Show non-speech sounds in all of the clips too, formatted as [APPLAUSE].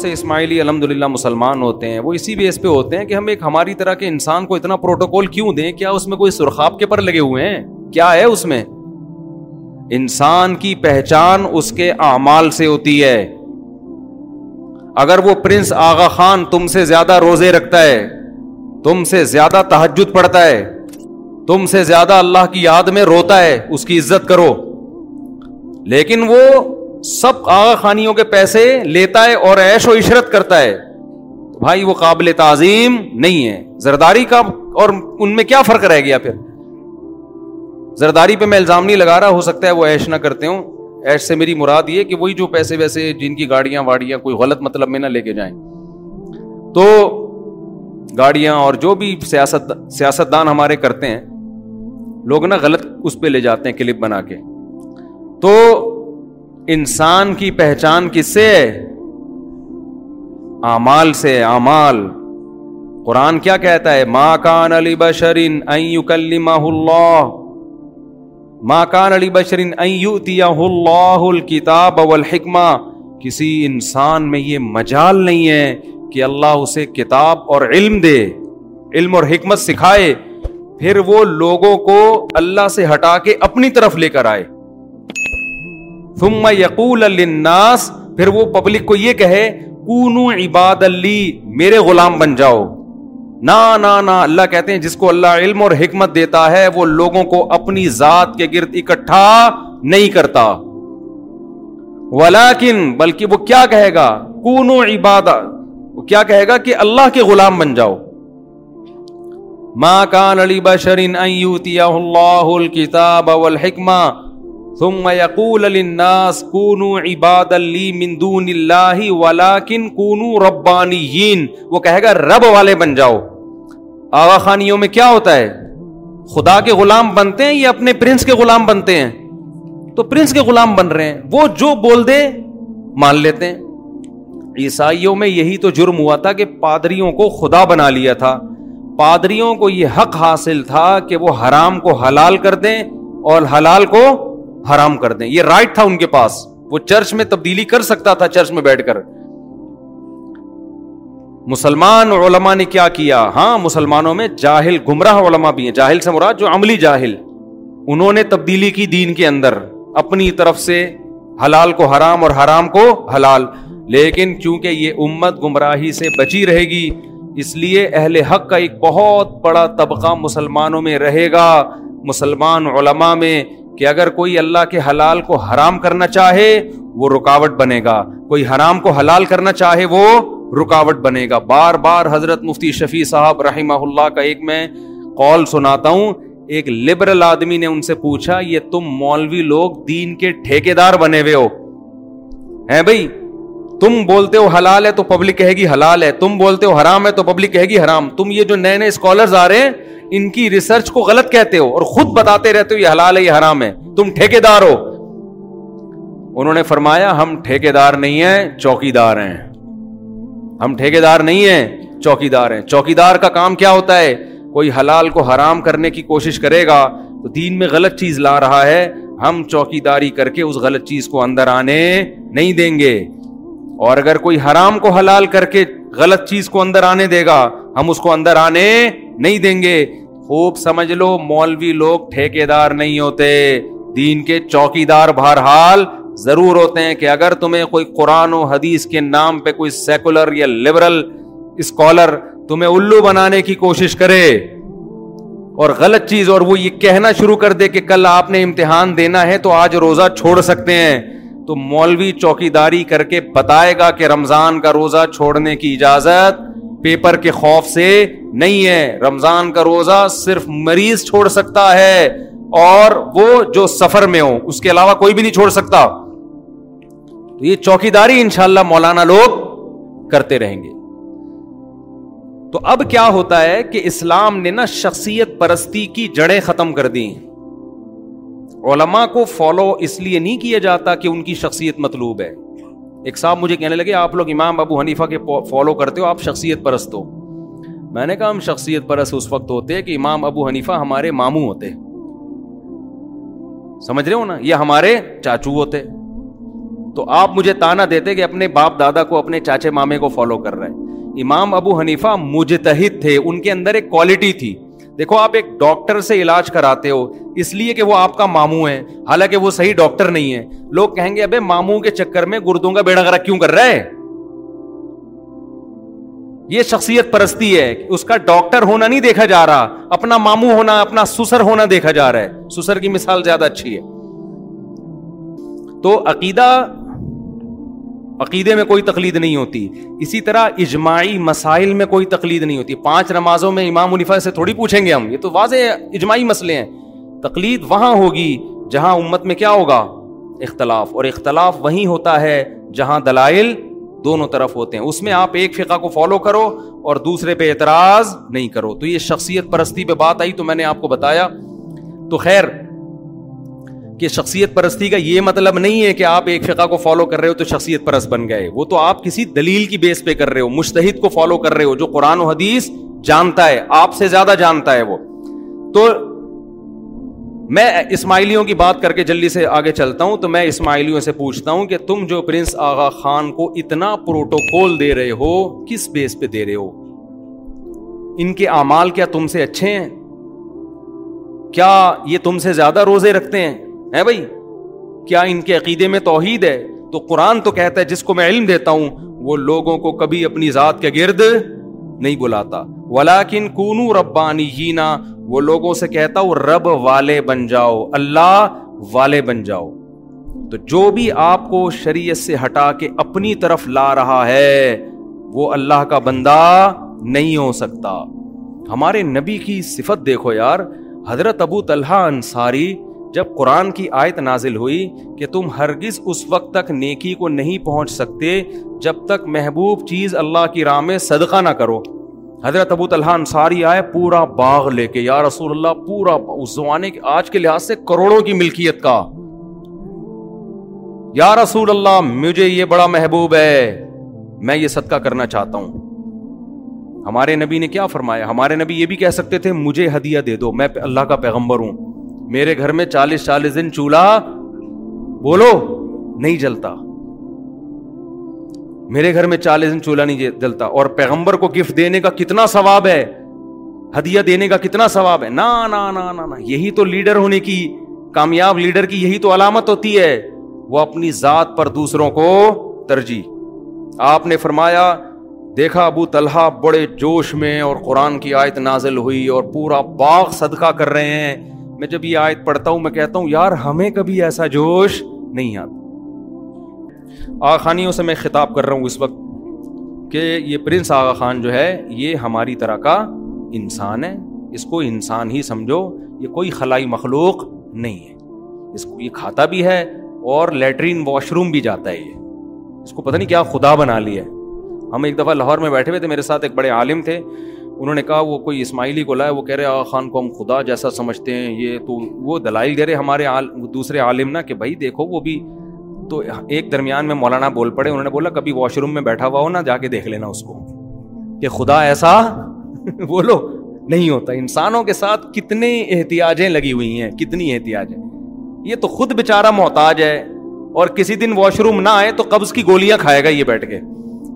سے اسماعیلی الحمد للہ مسلمان ہوتے ہیں، وہ اسی بیس پہ ہوتے ہیں کہ ہم ایک ہماری طرح کے انسان کو اتنا پروٹوکول کیوں دیں؟ کیا اس میں کوئی سرخاب کے پر لگے ہوئے ہیں؟ کیا ہے اس میں؟ انسان کی پہچان اس کے اعمال سے ہوتی ہے۔ اگر وہ پرنس آغا خان تم سے زیادہ روزے رکھتا ہے، تم سے زیادہ تحجد پڑتا ہے، تم سے زیادہ اللہ کی یاد میں روتا ہے، اس کی عزت کرو۔ لیکن وہ سب آغا خانیوں کے پیسے لیتا ہے اور ایش و عشرت کرتا ہے۔ بھائی، وہ قابل تعظیم نہیں ہے۔ زرداری کا اور ان میں کیا فرق رہ گیا پھر؟ زرداری پہ میں الزام نہیں لگا رہا، ہو سکتا ہے وہ ایش نہ کرتے ہوں۔ ایش سے میری مراد یہ کہ وہی جو پیسے ویسے جن کی گاڑیاں واڑیاں کوئی غلط مطلب میں نہ لے کے جائیں۔ تو گاڑیاں اور جو بھی سیاست سیاست دان ہمارے کرتے ہیں، لوگ نا غلط اس پہ لے جاتے ہیں کلپ بنا کے۔ تو انسان کی پہچان کس سے ہے؟ امال سے امال قرآن کیا کہتا ہے؟ ماں کان علی بشرین اللہ ماں کان علی بشرین اللہ الکتاب والحکمہ کسی انسان میں یہ مجال نہیں ہے کہ اللہ اسے کتاب اور علم دے، علم اور حکمت سکھائے، پھر وہ لوگوں کو اللہ سے ہٹا کے اپنی طرف لے کر آئے۔ ثم یقول للناس، پھر وہ پبلک کو یہ کہے، کونو عباد علی میرے غلام بن جاؤ. نہ نہ اللہ کہتے ہیں، جس کو اللہ علم اور حکمت دیتا ہے، وہ لوگوں کو اپنی ذات کے گرد اکٹھا نہیں کرتا۔ ولیکن، بلکہ وہ کیا کہے گا؟ کونو عباد وہ کیا کہے گا کہ اللہ کے غلام بن جاؤ۔ ماں کان علی بشرین اللہ الکتاب والحکمہ ثم يقول للناس كونوا عباد لي من دون الله ولكن كونوا ربانيين۔ وہ کہے گا، رب والے بن جاؤ۔ آغا خانیوں میں کیا ہوتا ہے؟ خدا کے غلام بنتے ہیں یا اپنے پرنس کے غلام بنتے ہیں؟ تو پرنس کے غلام بن رہے ہیں۔ وہ جو بول دے، مان لیتے ہیں۔ عیسائیوں میں یہی تو جرم ہوا تھا کہ پادریوں کو خدا بنا لیا تھا۔ پادریوں کو یہ حق حاصل تھا کہ وہ حرام کو حلال کر دیں اور حلال کو حرام کر دیں۔ یہ رائٹ تھا ان کے پاس۔ وہ چرچ میں تبدیلی کر سکتا تھا چرچ میں بیٹھ کر۔ مسلمان علماء نے کیا کیا؟ ہاں مسلمانوں میں جاہل گمراہ علماء بھی ہیں۔ جاہل سے مراد جو عملی جاہل۔ انہوں نے تبدیلی کی دین کے اندر۔ اپنی طرف سے حلال کو حرام اور حرام کو حلال۔ لیکن چونکہ یہ امت گمراہی سے بچی رہے گی، اس لیے اہل حق کا ایک بہت بڑا طبقہ مسلمانوں میں رہے گا۔ مسلمان علماء میں کہ اگر کوئی اللہ کے حلال کو حرام کرنا چاہے، وہ رکاوٹ بنے گا۔ کوئی حرام کو حلال کرنا چاہے، وہ رکاوٹ بنے گا۔ بار بار حضرت مفتی شفیع صاحب رحمہ اللہ کا ایک میں قول سناتا ہوں۔ ایک لبرل آدمی نے ان سے پوچھا، یہ تم مولوی لوگ دین کے ٹھیکے دار بنے ہوئے ہو؟ ہیں بھائی، تم بولتے ہو حلال ہے تو پبلک کہے گی حلال ہے، تم بولتے ہو حرام ہے تو پبلک کہے گی حرام۔ تم یہ جو نئے نئے اسکالرز آ رہے ہیں ان کی ریسرچ کو غلط کہتے ہو اور خود بتاتے رہتے ہو یہ حلال ہے، یہ حرام ہے، تم ٹھیکے دار ہو۔ انہوں نے فرمایا، ہم ٹھیکے دار نہیں ہیں چوکی دار ہیں۔ ہم ٹھیکے دار نہیں ہیں چوکی دار ہیں۔ چوکی دار کا کام کیا ہوتا ہے؟ کوئی حلال کو حرام کرنے کی کوشش کرے گا تو دین میں غلط چیز لا رہا ہے۔ ہم چوکی داری کر کے اس غلط چیز کو اندر آنے نہیں دیں گے۔ اور اگر کوئی حرام کو حلال کر کے غلط چیز کو اندر آنے دے گا، ہم اس کو اندر آنے نہیں دیں گے۔ خوب سمجھ لو، مولوی لوگ ٹھیکے دار نہیں ہوتے۔ دین کے چوکی دار بہرحال ضرور ہوتے ہیں کہ اگر تمہیں کوئی قرآن و حدیث کے نام پہ کوئی سیکولر یا لبرل اسکالر تمہیں الو بنانے کی کوشش کرے۔ اور غلط چیز اور وہ یہ کہنا شروع کر دے کہ کل آپ نے امتحان دینا ہے تو آج روزہ چھوڑ سکتے ہیں۔ تو مولوی چوکی داری کر کے بتائے گا کہ رمضان کا روزہ چھوڑنے کی اجازت پیپر کے خوف سے نہیں ہے۔ رمضان کا روزہ صرف مریض چھوڑ سکتا ہے اور وہ جو سفر میں ہو اس کے علاوہ کوئی بھی نہیں چھوڑ سکتا۔ تو یہ چوکی داری ان شاء اللہ مولانا لوگ کرتے رہیں گے۔ تو اب کیا ہوتا ہے کہ اسلام نے نا شخصیت پرستی کی جڑیں ختم کر دی علماء کو فالو اس لیے نہیں کیا جاتا کہ ان کی شخصیت مطلوب ہے۔ ایک صاحب مجھے کہنے لگے، آپ لوگ امام ابو حنیفہ کے فالو کرتے ہو، آپ شخصیت پرست ہو۔ میں نے کہا، ہم شخصیت پرست اس وقت ہوتے کہ امام ابو حنیفہ ہمارے ماموں ہوتے سمجھ رہے ہو نا؟ یہ ہمارے چاچو ہوتے تو آپ مجھے تانا دیتے کہ اپنے باپ دادا کو، اپنے چاچے مامے کو فالو کر رہے ہیں۔ امام ابو حنیفہ مجتہد تھے، ان کے اندر ایک کوالٹی تھی۔ دیکھو، آپ ایک ڈاکٹر سے علاج کراتے ہو، اس لیے کہ وہ آپ کا ماموں ہے حالانکہ وہ صحیح ڈاکٹر نہیں ہے لوگ کہیں گے، ابے ماموں کے چکر میں گردوں کا بیڑا گرا کیوں کر رہا ہے؟ یہ شخصیت پرستی ہے اس کا ڈاکٹر ہونا نہیں دیکھا جا رہا، اپنا ماموں ہونا، اپنا سسر ہونا دیکھا جا رہا ہے۔ سسر کی مثال زیادہ اچھی ہے۔ تو عقیدہ عقیدے میں کوئی تقلید نہیں ہوتی۔ اسی طرح اجماعی مسائل میں کوئی تقلید نہیں ہوتی۔ پانچ نمازوں میں امام منیفا سے تھوڑی پوچھیں گے ہم۔ یہ تو واضح اجماعی مسئلے ہیں۔ تقلید وہاں ہوگی جہاں امت میں کیا ہوگا؟ اختلاف۔ اور اختلاف وہیں ہوتا ہے جہاں دلائل دونوں طرف ہوتے ہیں۔ اس میں آپ ایک فقہ کو فالو کرو اور دوسرے پہ اعتراض نہیں کرو۔ تو یہ شخصیت پرستی پہ بات آئی تو میں نے آپ کو بتایا۔ تو خیر کہ شخصیت پرستی کا یہ مطلب نہیں ہے کہ آپ ایک فقہ کو فالو کر رہے ہو تو شخصیت پرست بن گئے۔ وہ تو آپ کسی دلیل کی بیس پہ کر رہے ہو مشتحد کو فالو کر رہے ہو، جو قرآن و حدیث جانتا ہے، آپ سے زیادہ جانتا ہے وہ۔ تو میں اسماعیلیوں کی بات کر کے جلدی سے آگے چلتا ہوں تو میں اسماعیلیوں سے پوچھتا ہوں کہ تم جو پرنس آغا خان کو اتنا پروٹوکول دے رہے ہو، کس بیس پہ دے رہے ہو؟ ان کے اعمال کیا تم سے اچھے ہیں؟ کیا یہ تم سے زیادہ روزے رکھتے ہیں؟ ہے بھائی، کیا ان کے عقیدے میں توحید ہے؟ تو قرآن تو کہتا ہے، جس کو میں علم دیتا ہوں، وہ لوگوں کو کبھی اپنی ذات کے گرد نہیں بلاتا۔ ولاکن کونو ربانی وہ لوگوں سے کہتا ہوں، رب والے بن جاؤ، اللہ والے بن جاؤ۔ تو جو بھی آپ کو شریعت سے ہٹا کے اپنی طرف لا رہا ہے، وہ اللہ کا بندہ نہیں ہو سکتا۔ ہمارے نبی کی صفت دیکھو یار، حضرت ابو طلحہ انصاری جب قرآن کی آیت نازل ہوئی کہ تم ہرگز اس وقت تک نیکی کو نہیں پہنچ سکتے جب تک محبوب چیز اللہ کی راہ میں صدقہ نہ کرو۔ حضرت ابو طلحہ انصاری آئے، پورا باغ لے کے، یا رسول اللہ، پورا اس زمانے کے، آج کے لحاظ سے کروڑوں کی ملکیت کا۔ یا رسول اللہ، مجھے یہ بڑا محبوب ہے، میں یہ صدقہ کرنا چاہتا ہوں۔ ہمارے نبی نے کیا فرمایا؟ ہمارے نبی یہ بھی کہہ سکتے تھے، مجھے ہدیہ دے دو، میں اللہ کا پیغمبر ہوں۔ میرے گھر میں چالیس چالیس دن چولہا بولو، نہیں جلتا۔ میرے گھر میں چالیس دن چولہا نہیں جلتا۔ اور پیغمبر کو گفٹ دینے کا کتنا ثواب ہے؟ ہدیہ دینے کا کتنا ثواب ہے؟ نا نا نا نا، یہی تو لیڈر ہونے کی، کامیاب لیڈر کی یہی تو علامت ہوتی ہے۔ وہ اپنی ذات پر دوسروں کو ترجیح۔ آپ نے فرمایا، دیکھا ابو طلحہ بڑے جوش میں اور قرآن کی آیت نازل ہوئی اور پورا باغ صدقہ کر رہے ہیں۔ میں جب یہ آیت پڑھتا ہوں، میں کہتا ہوں، یار، ہمیں کبھی ایسا جوش نہیں آتا۔ آغا خانیوں سے میں خطاب کر رہا ہوں اس وقت کہ یہ پرنس آغا خان جو ہے، یہ ہماری طرح کا انسان ہے۔ اس کو انسان ہی سمجھو، یہ کوئی خلائی مخلوق نہیں ہے۔ اس کو یہ کھاتا بھی ہے اور لیٹرین واش روم بھی جاتا ہے یہ۔ اس کو پتہ نہیں کیا خدا بنا لیا ہے۔ ہم ایک دفعہ لاہور میں بیٹھے ہوئے تھے، میرے ساتھ ایک بڑے عالم تھے۔ انہوں نے کہا وہ کوئی اسماعیلی کو لائے، وہ کہہ رہے آغا خان کو ہم خدا جیسا سمجھتے ہیں، یہ تو وہ دلائل دے رہے ہمارے دوسرے عالم نا کہ بھائی دیکھو وہ بھی تو ایک درمیان میں مولانا بول پڑے، انہوں نے بولا کبھی واش روم میں بیٹھا ہوا ہو نا، جا کے دیکھ لینا اس کو۔ کہ خدا ایسا [LAUGHS] بولو، نہیں ہوتا۔ انسانوں کے ساتھ کتنے احتیاجیں لگی ہوئی ہیں، کتنی احتیاج یہ تو خود بےچارا محتاج ہے، اور کسی دن واش روم نہ آئے تو قبض کی گولیاں کھائے گا یہ بیٹھ کے۔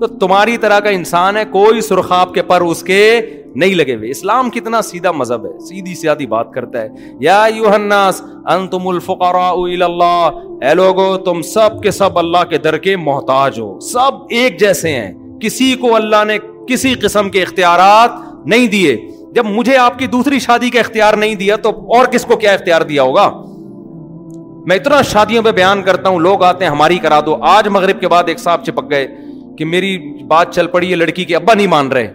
تو تمہاری طرح کا انسان ہے، کوئی سرخاب کے پر اس کے نہیں لگے ہوئے۔ اسلام کتنا سیدھا مذہب ہے، سیدھی سیادھی بات کرتا ہے۔ یا یوحناس انتم الفقراء اللہ اے لوگو، تم سب کے سب اللہ کے در کے محتاج ہو۔ سب ایک جیسے ہیں۔ کسی کو اللہ نے کسی قسم کے اختیارات نہیں دیے۔ جب مجھے آپ کی دوسری شادی کا اختیار نہیں دیا تو اور کس کو کیا اختیار دیا ہوگا؟ میں اتنا شادیوں پہ بیان کرتا ہوں، لوگ آتے ہیں، ہماری کرا دو۔ آج مغرب کے بعد ایک صاحب چپک گئے۔ کہ میری بات چل پڑی ہے لڑکی کے ابا نہیں مان رہے۔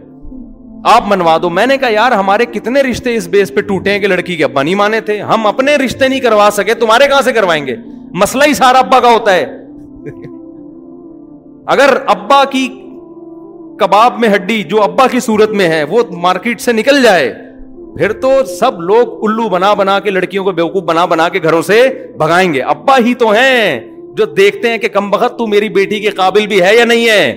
آپ منوا دو۔ میں نے کہا، یار، ہمارے کتنے رشتے اس بیس پہ ٹوٹے ہیں کہ لڑکی کے ابا نہیں مانے تھے؟ ہم اپنے رشتے نہیں کروا سکے، تمہارے کہاں سے کروائیں گے؟ مسئلہ ہی سارا ابا کا ہوتا ہے۔ [LAUGHS] اگر ابا کی کباب میں ہڈی جو ابا کی صورت میں ہے، وہ مارکیٹ سے نکل جائے، پھر تو سب لوگ الو بنا بنا کے لڑکیوں کو بیوقوف بنا بنا کے گھروں سے بھگائیں گے۔ ابا ہی تو ہیں۔ جو دیکھتے ہیں کہ کم بخت تو میری بیٹی کے قابل بھی ہے یا نہیں ہے؟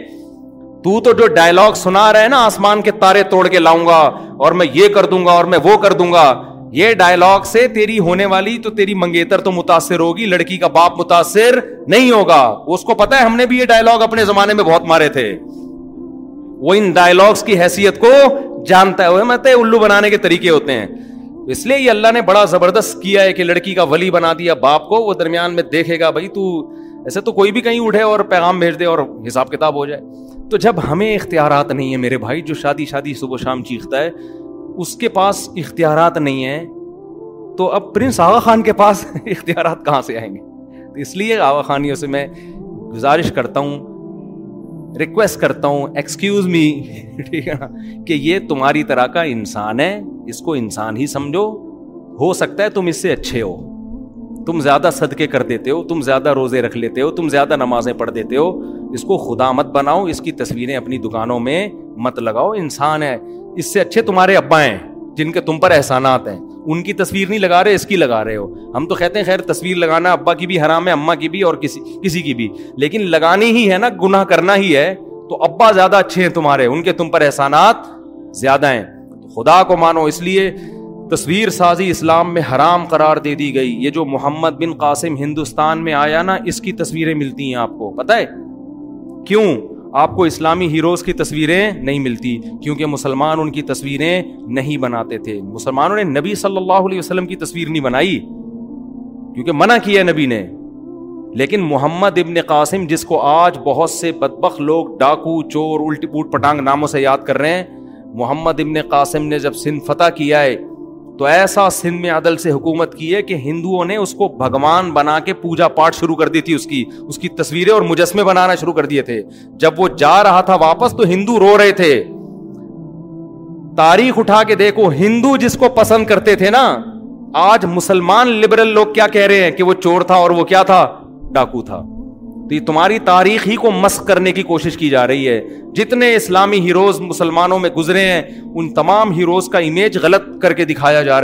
تو تو جو ڈائلگ سنا رہے نا آسمان کے تارے توڑ کے لاؤں گا، اور میں یہ کر دوں گا اور میں وہ کر دوں گا، یہ ڈائلگ سے تیری ہونے والی تو تیری منگیتر تو متاثر ہوگی، لڑکی کا باپ متاثر نہیں ہوگا۔ اس کو پتا ہے ہم نے بھی یہ ڈائلگ اپنے زمانے میں بہت مارے تھے۔ وہ ان ڈائلگس کی حیثیت کو جانتا ہے مت الو بنانے کے طریقے ہوتے ہیں۔ اس لیے یہ اللہ نے بڑا زبردست کیا ہے کہ لڑکی کا ولی بنا دیا، باپ کو وہ درمیان میں دیکھے گا بھائی تو ایسے تو کوئی بھی کہیں اٹھے اور پیغام بھیج دے اور حساب کتاب ہو جائے۔ تو جب ہمیں اختیارات نہیں ہے میرے بھائی، جو شادی شادی صبح شام چیختا ہے، اس کے پاس اختیارات نہیں ہیں۔ تو اب پرنس آغا خان کے پاس [LAUGHS] اختیارات کہاں سے آئیں گے؟ تو اس لیے آغا خانیوں سے میں گزارش کرتا ہوں ریکویسٹ کرتا ہوں ایکسکیوز می ٹھیک ہے نا کہ یہ تمہاری طرح کا انسان ہے اس کو انسان ہی سمجھو ہو سکتا ہے تم اس سے اچھے ہو تم زیادہ صدقے کر دیتے ہو تم زیادہ روزے رکھ لیتے ہو تم زیادہ نمازیں پڑھ دیتے ہو اس کو خدا مت بناؤ اس کی تصویریں اپنی دکانوں میں مت لگاؤ انسان ہے اس سے اچھے تمہارے ابا ہیں جن کے تم پر احسانات ہیں ان کی تصویر نہیں لگا رہے، اس کی لگا رہے ہو۔ ہم تو کہتے ہیں، خیر، تصویر لگانا ابا کی بھی حرام ہے اما کی بھی اور کسی کسی کی بھی۔ لیکن لگانی ہی ہے نا، گناہ کرنا ہی ہے۔ تو ابا زیادہ اچھے ہیں تمہارے، ان کے تم پر احسانات زیادہ ہیں۔ خدا کو مانو، اس لیے تصویر سازی اسلام میں حرام قرار دے دی گئی۔ یہ جو محمد بن قاسم ہندوستان میں آیا نا، اس کی تصویریں ملتی ہیں آپ کو۔ پتہ ہے؟ کیوں؟ آپ کو اسلامی ہیروز کی تصویریں نہیں ملتی، کیونکہ مسلمان ان کی تصویریں نہیں بناتے تھے۔ مسلمانوں نے نبی صلی اللہ علیہ وسلم کی تصویر نہیں بنائی، کیونکہ منع کیا نبی نے۔ لیکن محمد ابن قاسم، جس کو آج بہت سے بدبخ لوگ ڈاکو، چور، الٹی پوٹ، پٹانگ ناموں سے یاد کر رہے ہیں، محمد ابن قاسم نے جب سندھ فتح کیا ہے تو ایسا سندھ میں عدل سے حکومت کی ہے کہ ہندوؤں نے اس کو بھگوان بنا کے پوجا پاٹ شروع کر دی تھی، اس کی اس کی تصویریں اور مجسمے بنانا شروع کر دیے تھے۔ جب وہ جا رہا تھا واپس تو ہندو رو رہے تھے۔ تاریخ اٹھا کے دیکھو، ہندو جس کو پسند کرتے تھے نا، آج مسلمان لبرل لوگ کیا کہہ رہے ہیں کہ وہ چور تھا اور وہ کیا تھا؟ ڈاکو تھا۔ تو یہ تمہاری تاریخ ہی کو مسق کرنے کی کوشش کی جا رہی ہے۔ جتنے اسلامی ہیروز مسلمانوں میں گزرے ہیں، ان تمام ہیروز کا امیج غلط کر کے دکھایا جا رہا ہے۔